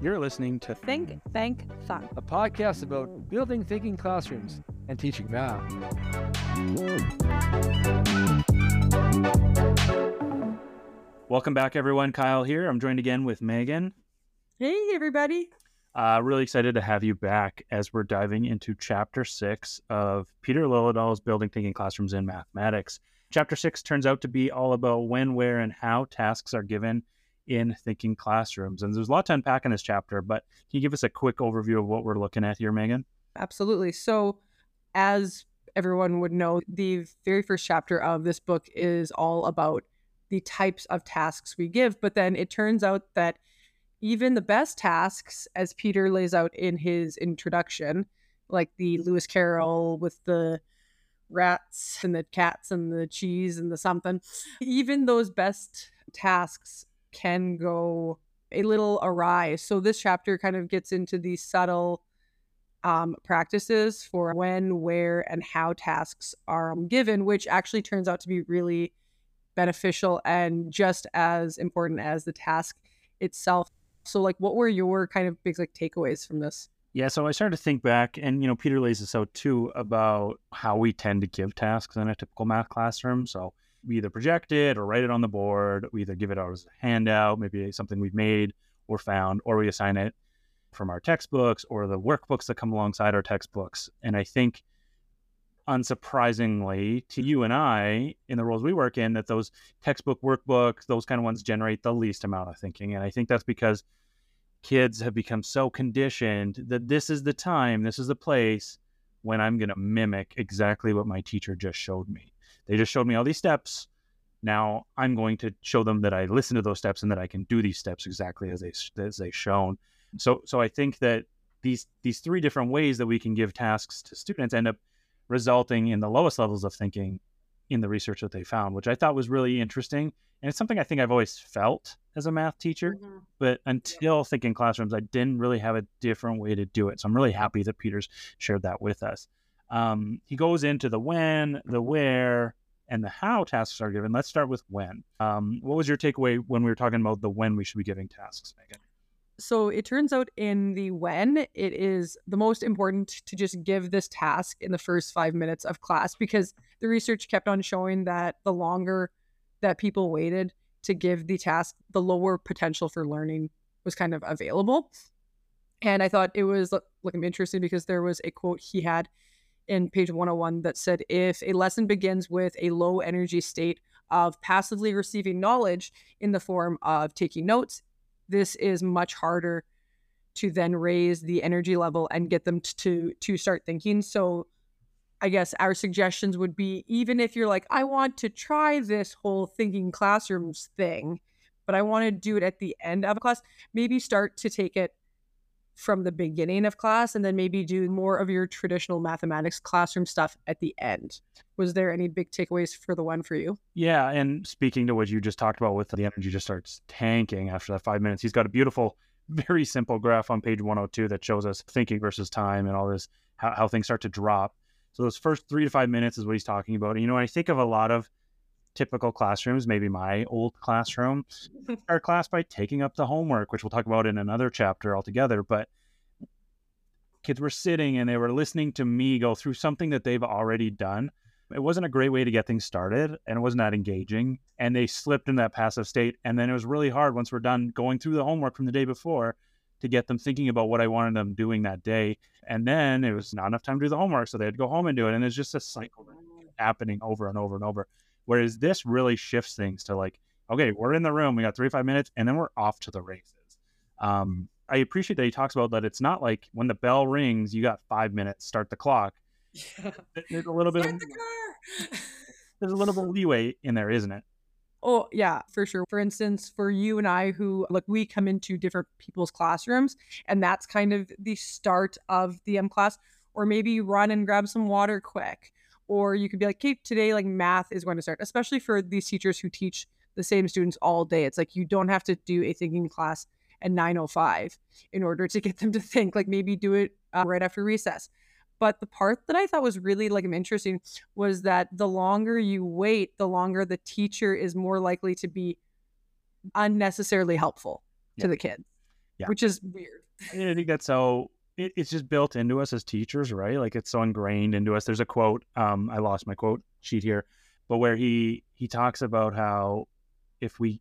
You're listening to Think, Thank, Thought. a podcast about building thinking classrooms and teaching math. Welcome back, everyone. Kyle here. I'm joined again with Maegan. Hey, everybody. Uh, really excited to have you back as we're diving into chapter six of Peter Liljedahl's Building Thinking Classrooms in Mathematics. Chapter six turns out to be all about when, where, and how tasks are given in thinking classrooms. And there's a lot to unpack in this chapter, but can you give us a quick overview of what we're looking at here, Maegan? Absolutely. So, as everyone would know, the very first chapter of this book is all about the types of tasks we give. But then it turns out that even the best tasks, as Peter lays out in his introduction, like the Lewis Carroll with the rats and the cats and the cheese and the something, even those best tasks can go a little awry. So this chapter kind of gets into these subtle um, practices for when, where, and how tasks are um, given, which actually turns out to be really beneficial and just as important as the task itself. So, like, what were your kind of big like takeaways from this? Yeah, so I started to think back, and you know, Peter lays this out too about how we tend to give tasks in a typical math classroom. So we either project it or write it on the board. We either give it out as a handout, maybe something we've made or found, or we assign it from our textbooks or the workbooks that come alongside our textbooks. And I think, unsurprisingly to you and I, in the roles we work in, that those textbook workbooks, those kind of ones generate the least amount of thinking. And I think that's because kids have become so conditioned that this is the time, this is the place when I'm going to mimic exactly what my teacher just showed me. They just showed me all these steps. Now I'm going to show them that I listen to those steps and that I can do these steps exactly as they as they shown. So so I think that these these three different ways that we can give tasks to students end up resulting in the lowest levels of thinking in the research that they found, which I thought was really interesting. And it's something I think I've always felt as a math teacher, mm-hmm. but until thinking classrooms, I didn't really have a different way to do it. So I'm really happy that Peter's shared that with us. Um, he goes into the when, the where, and the how tasks are given. Let's start with when. Um, what was your takeaway when we were talking about the when we should be giving tasks, Maegan? So it turns out in the when, it is the most important to just give this task in the first five minutes of class because the research kept on showing that the longer that people waited to give the task, the lower potential for learning was kind of available. And I thought it was looking interesting because there was a quote he had in page 101 that said if a lesson begins with a low energy state of passively receiving knowledge in the form of taking notes, this is much harder to then raise the energy level and get them to to start thinking. So I guess our suggestions would be even if you're like, I want to try this whole thinking classrooms thing, but I want to do it at the end of a class, maybe start to take it from the beginning of class and then maybe do more of your traditional mathematics classroom stuff at the end. Was there any big takeaways for the one for you? Yeah. And speaking to what you just talked about with the energy just starts tanking after that five minutes, he's got a beautiful, very simple graph on page 102 that shows us thinking versus time and all this, how, how things start to drop. So those first three to five minutes is what he's talking about. And, you know, I think of a lot of typical classrooms, maybe my old classroom, our class by taking up the homework, which we'll talk about in another chapter altogether. But kids were sitting and they were listening to me go through something that they've already done. It wasn't a great way to get things started and it wasn't that engaging. And they slipped in that passive state. And then it was really hard once we're done going through the homework from the day before to get them thinking about what I wanted them doing that day. And then it was not enough time to do the homework. So they had to go home and do it. And it's just a cycle happening over and over and over. Whereas this really shifts things to like, okay, we're in the room, we got three, five minutes, and then we're off to the races. Um, I appreciate that he talks about that it's not like when the bell rings, you got five minutes, start the clock. Yeah. There's a little bit of, the there's a little bit of leeway in there, isn't it? Oh, yeah, for sure. For instance, for you and I, who like we come into different people's classrooms, and that's kind of the start of the M class, or maybe run and grab some water quick, or you could be like, okay, today, like math is going to start, especially for these teachers who teach the same students all day. It's like you don't have to do a thinking class at 9.05 in order to get them to think, like maybe do it uh, right after recess. But the part that I thought was really like interesting was that the longer you wait, the longer the teacher is more likely to be unnecessarily helpful yeah. to the kids. Yeah. which is weird. I think that's so. It, it's just built into us as teachers, right? Like it's so ingrained into us. There's a quote. Um, I lost my quote sheet here, but where he he talks about how if we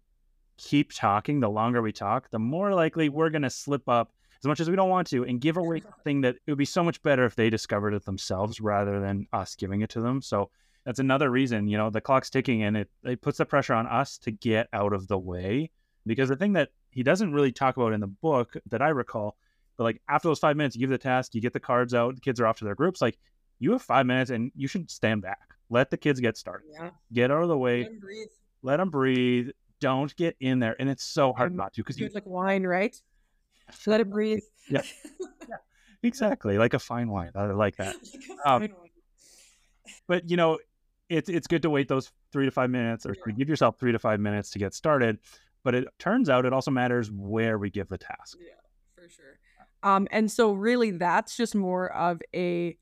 keep talking, the longer we talk, the more likely we're going to slip up as much as we don't want to and give away something that it would be so much better if they discovered it themselves rather than us giving it to them. So that's another reason, you know, the clock's ticking and it, it puts the pressure on us to get out of the way. Because the thing that he doesn't really talk about in the book that I recall, but like after those five minutes, you give the task, you get the cards out, the kids are off to their groups. Like you have five minutes and you should stand back. Let the kids get started. Yeah. Get out of the way. And breathe. Let them breathe. Don't get in there. And it's so hard Um, not to because you like wine, right? Let it breathe. Yeah. exactly like a fine wine. I like that. Like Um, but you know, it's it's good to wait those three to five minutes, or Yeah. give yourself three to five minutes to get started. But it turns out it also matters where we give the task. Yeah, for sure. Um, and so really that's just more of a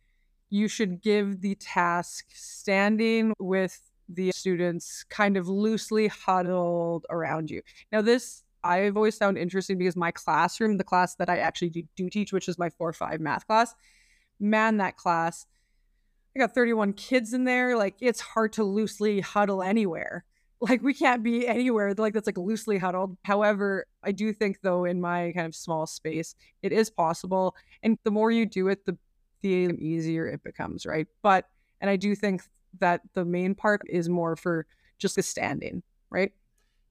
you should give the task standing with the students kind of loosely huddled around you. Now this I've always found interesting because my classroom, the class that I actually do, do teach, which is my four five math class, man, that class, I got 31 kids in there. Like it's hard to loosely huddle anywhere like we can't be anywhere like that's like loosely huddled. However i do think though in my kind of small space it is possible and the more you do it the the easier it becomes right? But and i do think that the main part is more for just the standing right?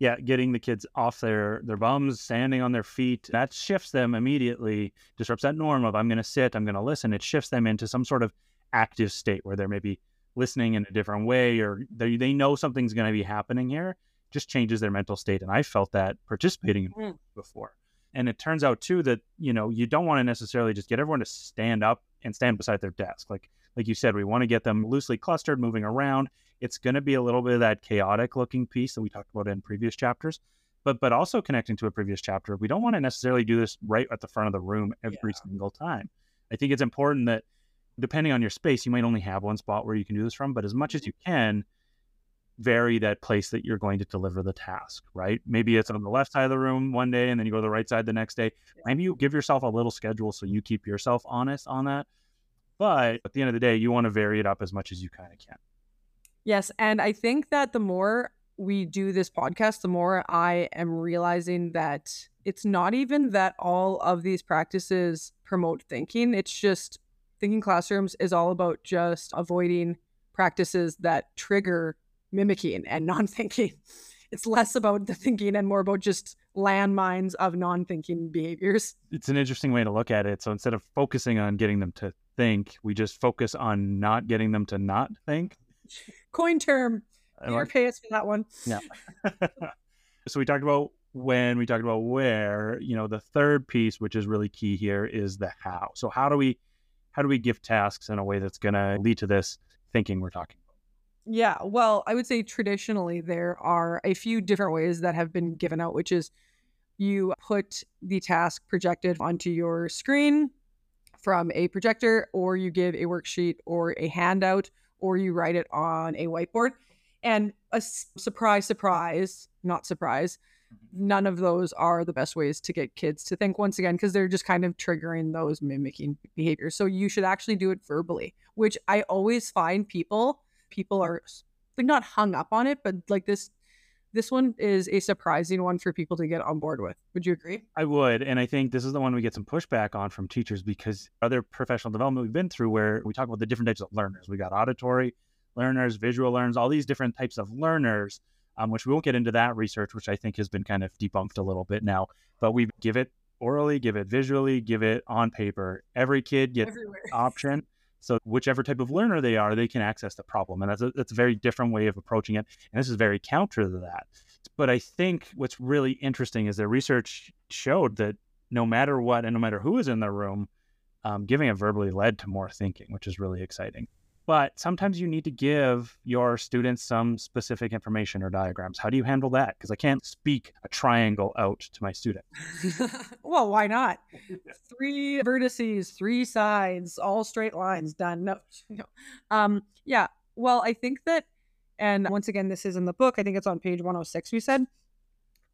Yeah, getting the kids off their their bums, standing on their feet, that shifts them immediately, disrupts that norm of I'm going to sit, I'm going to listen. It shifts them into some sort of active state where they're maybe listening in a different way or they, they know something's going to be happening here just changes their mental state and i felt that participating Mm. before. And it turns out too that you know you don't want to necessarily just get everyone to stand up and stand beside their desk. Like like you said we want to get them loosely clustered moving around. It's going to be a little bit of that chaotic looking piece that we talked about in previous chapters but but also connecting to a previous chapter. We don't want to necessarily do this right at the front of the room every single time. I think it's important that depending on your space, you might only have one spot where you can do this from, but as much as mm-hmm. you can, vary that place that you're going to deliver the task, right? Maybe it's on the left side of the room one day and then you go to the right side the next day. Maybe you give yourself a little schedule so you keep yourself honest on that. But at the end of the day, you want to vary it up as much as you kind of can. Yes. And I think that the more we do this podcast, the more I am realizing that it's not even that all of these practices promote thinking. It's just thinking classrooms is all about just avoiding practices that trigger mimicking and non thinking. It's less about the thinking and more about just landmines of non thinking behaviors. It's an interesting way to look at it. So instead of focusing on getting them to think, we just focus on not getting them to not think. Coin term. Peter pay us for that one. Yeah. so we talked about when, we talked about where, you know, the third piece, which is really key here, is the how. So how do we how do we give tasks in a way that's gonna lead to this thinking we're talking about? Yeah, well, I would say traditionally there are a few different ways that have been given out, which is you put the task projected onto your screen from a projector, or you give a worksheet or a handout, or you write it on a whiteboard. And a surprise, surprise, not surprise, Mm-hmm. none of those are the best ways to get kids to think once again, because they're just kind of triggering those mimicking behaviors. So you should actually do it verbally, which I always find people people are like not hung up on it, but like this this one is a surprising one for people to get on board with. Would you agree? I would, and I think this is the one we get some pushback on from teachers because other professional development we've been through where we talk about the different types of learners. We got auditory learners, visual learners, all these different types of learners, um, which we won't get into that research, which I think has been kind of debunked a little bit now. But we give it orally, give it visually, give it on paper. Every kid gets Everywhere. option. So whichever type of learner they are, they can access the problem, and that's a, that's a very different way of approaching it. And this is very counter to that. But I think what's really interesting is that research showed that no matter what and no matter who is in the room, um, giving it verbally led to more thinking, which is really exciting. But sometimes you need to give your students some specific information or diagrams. How do you handle that? Because I can't speak a triangle out to my student. well, why not? Three vertices, three sides, all straight lines, done. No, no. Um, yeah. Well, I think that, and once again, this is in the book. I think it's on page 106. We said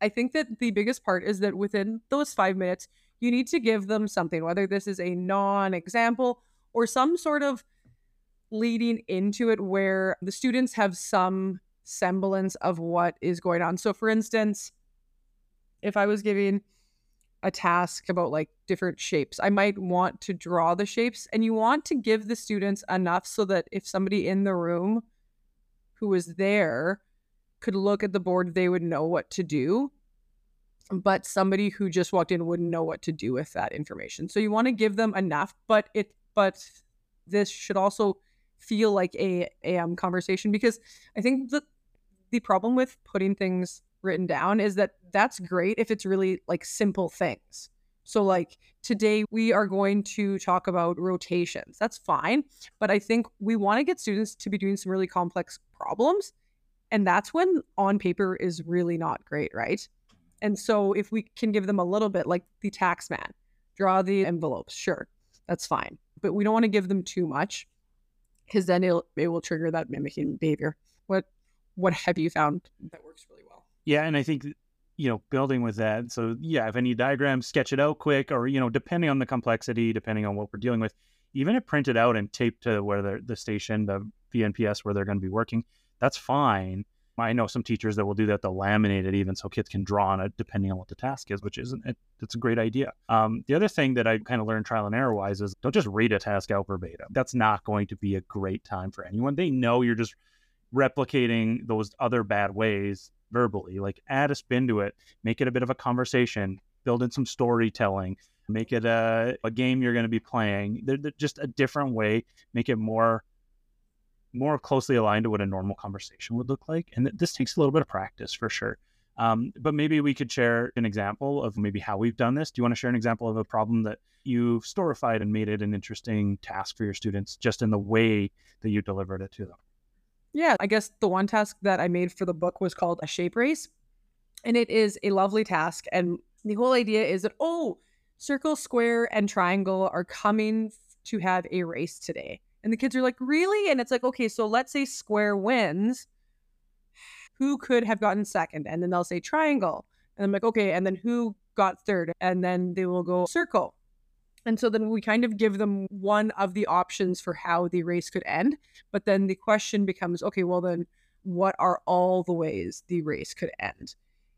I think that the biggest part is that within those five minutes, you need to give them something, whether this is a non example or some sort of leading into it where the students have some semblance of what is going on. So, for instance, if I was giving a task about like different shapes, I might want to draw the shapes, and you want to give the students enough so that if somebody in the room who was there could look at the board, they would know what to do. But somebody who just walked in wouldn't know what to do with that information. So you want to give them enough, but it but this should also feel like a, a um, conversation because I think the the problem with putting things written down is that that's great if it's really like simple things. So like today we are going to talk about rotations. That's fine, but I think we want to get students to be doing some really complex problems and that's when on paper is really not great, right? And so if we can give them a little bit like the tax man, draw the envelopes, sure, that's fine. But we don't want to give them too much because then it'll, it will trigger that mimicking behavior. What what have you found that works really well? Yeah, and I think you know building with that. So yeah, if any diagrams, sketch it out quick, or you know depending on the complexity, depending on what we're dealing with, even if printed out and taped to where the the station, the VNPS where they're going to be working, that's fine. I know some teachers that will do that. They'll laminate it even so kids can draw on it depending on what the task is, which isn't it, it's a great idea. Um, the other thing that I kind of learned trial and error wise is don't just read a task out verbatim. That's not going to be a great time for anyone. They know you're just replicating those other bad ways verbally. Like add a spin to it, make it a bit of a conversation, build in some storytelling, make it a, a game you're going to be playing. They're, they're just a different way, make it more more closely aligned to what a normal conversation would look like. And th- this takes a little bit of practice for sure. Um, but maybe we could share an example of maybe how we've done this. Do you want to share an example of a problem that you storified and made it an interesting task for your students just in the way that you delivered it to them? Yeah, I guess the one task that I made for the book was called a shape race. And it is a lovely task. And the whole idea is that, oh, circle, square, and triangle are coming to have a race today. And the kids are like, really? And it's like, okay, so let's say square wins. Who could have gotten second? And then they'll say triangle. And I'm like, okay, and then who got third? And then they will go circle. And so then we kind of give them one of the options for how the race could end. But then the question becomes, okay, well then what are all the ways the race could end?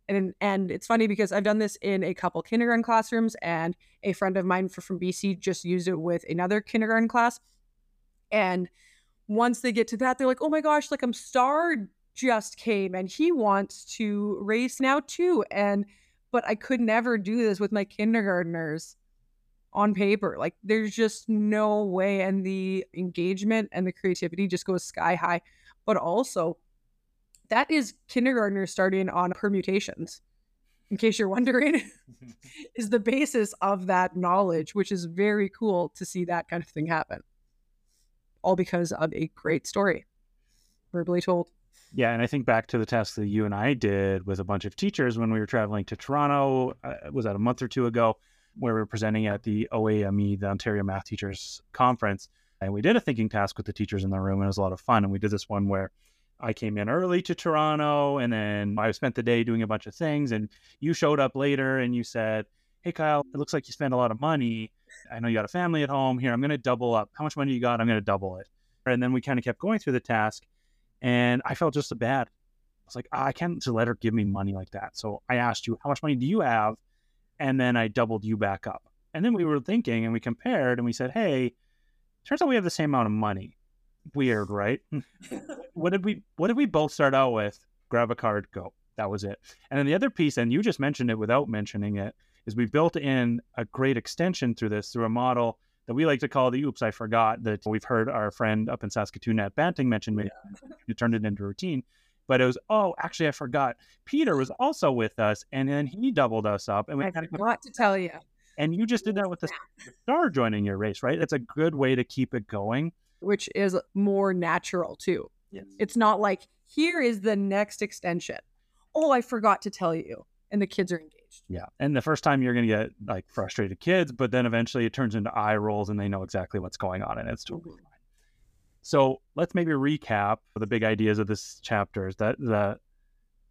And and it's funny because I've done this in a couple kindergarten classrooms and a friend of mine from BC just used it with another kindergarten class and once they get to that, they're like, oh my gosh, like um, I'm star just came and he wants to race now too. And, but I could never do this with my kindergartners on paper. Like there's just no way. And the engagement and the creativity just goes sky high. But also, that is kindergartners starting on permutations in case you're wondering, is the basis of that knowledge, which is very cool to see that kind of thing happen all because of a great story, verbally told. Yeah, and I think back to the test that you and I did with a bunch of teachers when we were traveling to Toronto. Uh, was that a month or two ago, where we were presenting at the OAME, the Ontario Math Teachers Conference, and we did a thinking task with the teachers in the room, and it was a lot of fun. And we did this one where I came in early to Toronto, and then I spent the day doing a bunch of things, and you showed up later, and you said, "Hey, Kyle, it looks like you spent a lot of money." I know you got a family at home. Here, I'm going to double up. How much money you got? I'm going to double it. And then we kind of kept going through the task, and I felt just so bad. I was like, I can't just let her give me money like that. So I asked you, how much money do you have? And then I doubled you back up. And then we were thinking and we compared and we said, hey, turns out we have the same amount of money. Weird, right? what did we what did we both start out with? Grab a card, go. That was it. And then the other piece, and you just mentioned it without mentioning it, is we built in a great extension through this through a model that we like to call the oops, I forgot that we've heard our friend up in Saskatoon at Banting mention yeah. you turned it into routine. But it was, oh, actually, I forgot. Peter was also with us, and then he doubled us up. And we I kind forgot of, to tell you. And you just did that with the star joining your race, right? It's a good way to keep it going. Which is more natural, too. Yes. It's not like, here is the next extension. Oh, I forgot to tell you. And the kids are engaged. Yeah. And the first time you're going to get like frustrated kids, but then eventually it turns into eye rolls and they know exactly what's going on and it's totally mm-hmm. fine. So let's maybe recap the big ideas of this chapter is that the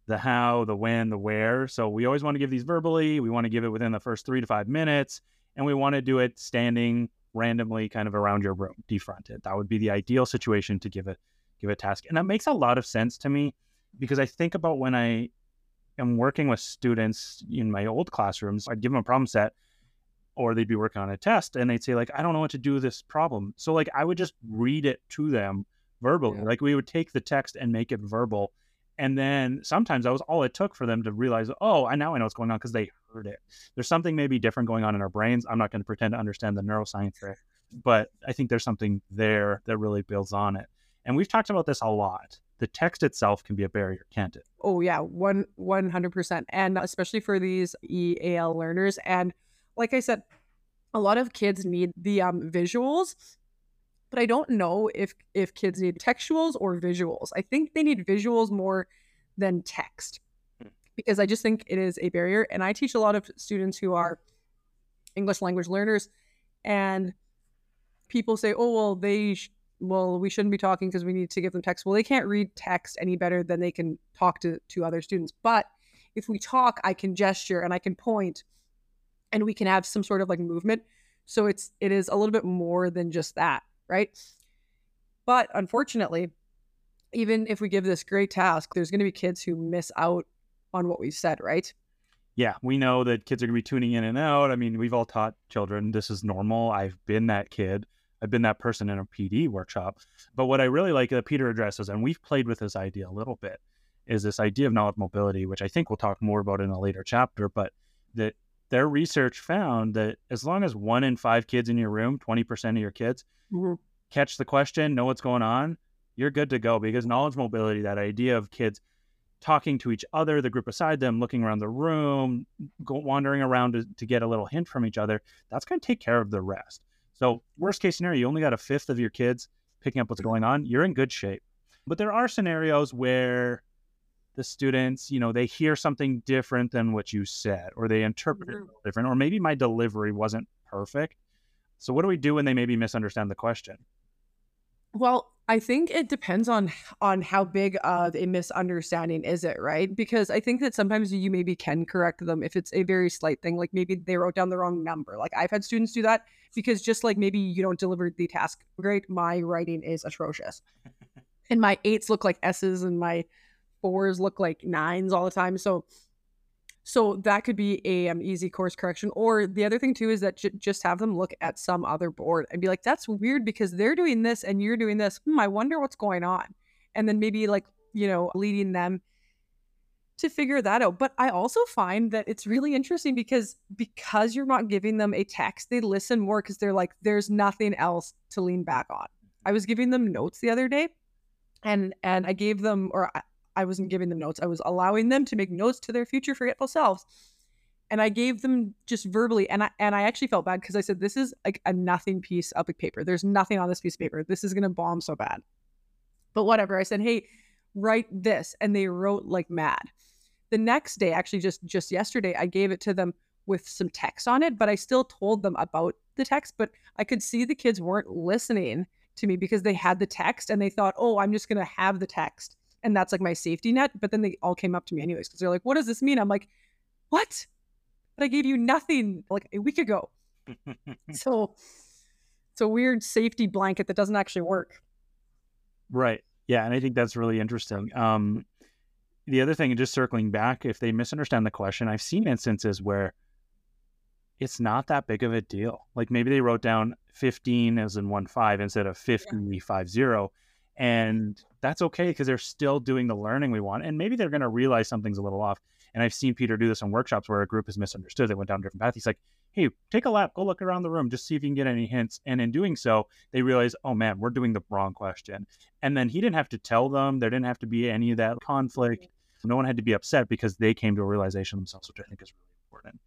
the how, the when, the where. So we always want to give these verbally. We want to give it within the first three to five minutes, and we want to do it standing randomly, kind of around your room, defronted. That would be the ideal situation to give it give a task, and that makes a lot of sense to me because I think about when I am working with students in my old classrooms. I'd give them a problem set, or they'd be working on a test, and they'd say like, "I don't know what to do with this problem." So like I would just read it to them verbally. Yeah. Like we would take the text and make it verbal and then sometimes that was all it took for them to realize, oh, I now I know what's going on because they heard it. There's something maybe different going on in our brains. I'm not going to pretend to understand the neuroscience there, but I think there's something there that really builds on it. And we've talked about this a lot. The text itself can be a barrier, can't it? Oh yeah, one one hundred percent, and especially for these EAL learners. And like I said, a lot of kids need the um, visuals, but I don't know if if kids need textuals or visuals. I think they need visuals more than text because I just think it is a barrier. And I teach a lot of students who are English language learners, and people say, "Oh well, they." Sh- well, we shouldn't be talking because we need to give them text. Well, they can't read text any better than they can talk to, to other students. But if we talk, I can gesture and I can point and we can have some sort of like movement. So it's it is a little bit more than just that, right? But unfortunately, even if we give this great task, there's going to be kids who miss out on what we've said, right? Yeah, we know that kids are going to be tuning in and out. I mean, we've all taught children this is normal. I've been that kid. I've been that person in a PD workshop. But what I really like that Peter addresses, and we've played with this idea a little bit, is this idea of knowledge mobility, which I think we'll talk more about in a later chapter. But that their research found that as long as one in five kids in your room, 20% of your kids, Mhm. catch the question, know what's going on, you're good to go because knowledge mobility, that idea of kids talking to each other, the group beside them, looking around the room, go, wandering around to, to get a little hint from each other, that's going to take care of the rest. So, worst case scenario, you only got a fifth of your kids picking up what's going on, you're in good shape. But there are scenarios where the students, you know, they hear something different than what you said, or they interpret it Mhm. different, or maybe my delivery wasn't perfect. So, what do we do when they maybe misunderstand the question? Well, I think it depends on on how big of a misunderstanding is it, right? Because I think that sometimes you maybe can correct them if it's a very slight thing, like maybe they wrote down the wrong number. Like I've had students do that because just like maybe you don't deliver the task great, my writing is atrocious. and my eights look like S's and my fours look like nines all the time. So so that could be a um, easy course correction. Or the other thing too is that j- just have them look at some other board and be like, "That's weird because they're doing this and you're doing this. Hmm, I wonder what's going on." And then maybe like you know leading them to figure that out. But I also find that it's really interesting because because you're not giving them a text, they listen more because they're like, "There's nothing else to lean back on." I was giving them notes the other day, and and I gave them or I, I wasn't giving them notes. I was allowing them to make notes to their future forgetful selves. And I gave them just verbally, and I and I actually felt bad because I said, "This is like a nothing piece of paper. There's nothing on this piece of paper. This is gonna bomb so bad." But whatever. I said, "Hey, write this," and they wrote like mad. The next day, actually, just just yesterday, I gave it to them with some text on it, but I still told them about the text. But I could see the kids weren't listening to me because they had the text and they thought, "Oh, I'm just gonna have the text." And that's like my safety net. But then they all came up to me anyways because they're like, "What does this mean?" I'm like, "What?" But I gave you nothing like a week ago. so it's a weird safety blanket that doesn't actually work. Right. Yeah, and I think that's really interesting. Um, the other thing, just circling back, if they misunderstand the question, I've seen instances where it's not that big of a deal. Like maybe they wrote down 15 as in one five instead of 50 five zero, and that's okay because they're still doing the learning we want. And maybe they're going to realize something's a little off. And I've seen Peter do this in workshops where a group is misunderstood. They went down a different path. He's like, hey, take a lap, go look around the room, just see if you can get any hints. And in doing so, they realize, oh man, we're doing the wrong question. And then he didn't have to tell them, there didn't have to be any of that conflict. No one had to be upset because they came to a realization themselves, which I think is really important.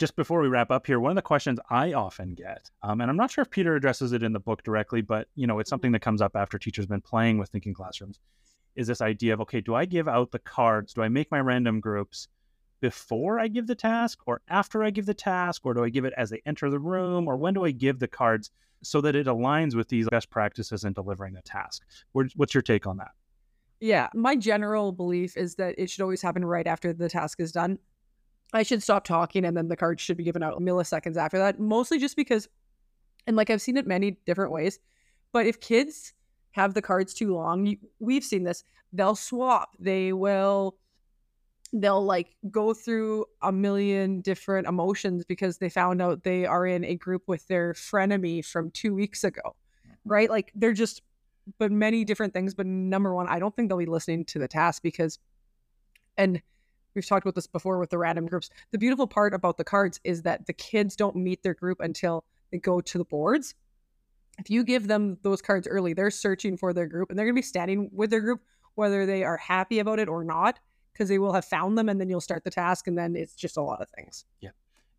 Just before we wrap up here, one of the questions I often get, um, and I'm not sure if Peter addresses it in the book directly, but you know, it's something that comes up after teachers been playing with thinking classrooms, is this idea of okay, do I give out the cards? Do I make my random groups before I give the task or after I give the task, or do I give it as they enter the room, or when do I give the cards so that it aligns with these best practices in delivering the task? What's your take on that? Yeah, my general belief is that it should always happen right after the task is done. I should stop talking and then the cards should be given out milliseconds after that, mostly just because, and like I've seen it many different ways, but if kids have the cards too long, you, we've seen this, they'll swap, they will they'll like go through a million different emotions because they found out they are in a group with their frenemy from two weeks ago Mm-hmm. right like they're just but many different things but number one i don't think they'll be listening to the task because and we've talked about this before with the random groups the beautiful part about the cards is that the kids don't meet their group until they go to the boards if you give them those cards early they're searching for their group and they're going to be standing with their group whether they are happy about it or not because they will have found them and then you'll start the task and then it's just a lot of things. Yeah,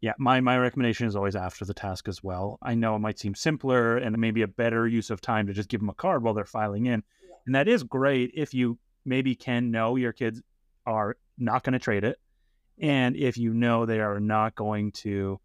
Yeah, my, my recommendation is always after the task as well. I know it might seem simpler and maybe a better use of time to just give them a card while they're filing in. Yeah. And that is great if you maybe can know your kids are not going to trade it. And if you know they are not going to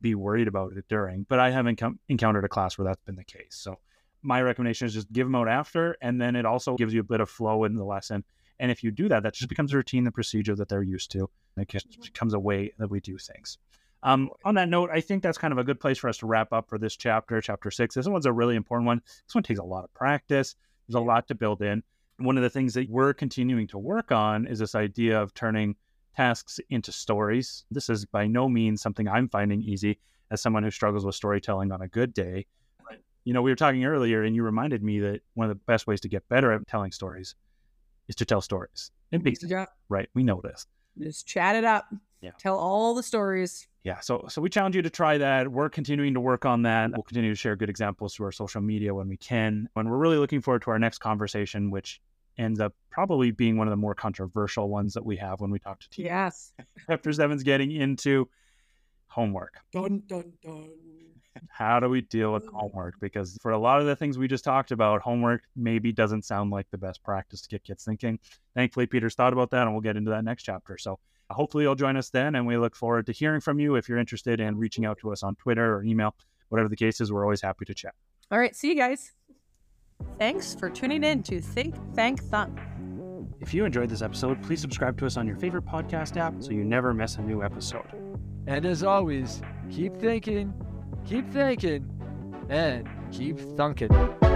be worried about it during. But I haven't com- encountered a class where that's been the case. So my recommendation is just give them out after. And then it also gives you a bit of flow in the lesson. And if you do that, that just becomes a routine, the procedure that they're used to. It just becomes a way that we do things. Um, on that note, I think that's kind of a good place for us to wrap up for this chapter, chapter six. This one's a really important one. This one takes a lot of practice. There's a lot to build in. One of the things that we're continuing to work on is this idea of turning tasks into stories. This is by no means something I'm finding easy as someone who struggles with storytelling on a good day. You know, we were talking earlier, and you reminded me that one of the best ways to get better at telling stories is to tell stories. In basic, Yeah. right? We know this. Just chat it up. Yeah. Tell all the stories. yeah so so we challenge you to try that we're continuing to work on that we'll continue to share good examples through our social media when we can and we're really looking forward to our next conversation which ends up probably being one of the more controversial ones that we have when we talk to teachers Yes. chapter seven's getting into homework Dun dun dun. How do we deal with mm. homework because for a lot of the things we just talked about homework maybe doesn't sound like the best practice to get kids thinking thankfully peter's thought about that and we'll get into that next chapter so hopefully you'll join us then and we look forward to hearing from you if you're interested in reaching out to us on twitter or email whatever the case is we're always happy to chat All right. See you guys. Thanks for tuning in to Think, Thank, Thunk. if you enjoyed this episode please subscribe to us on your favorite podcast app so you never miss a new episode And as always, keep thinking, keep thinking, and keep thunking.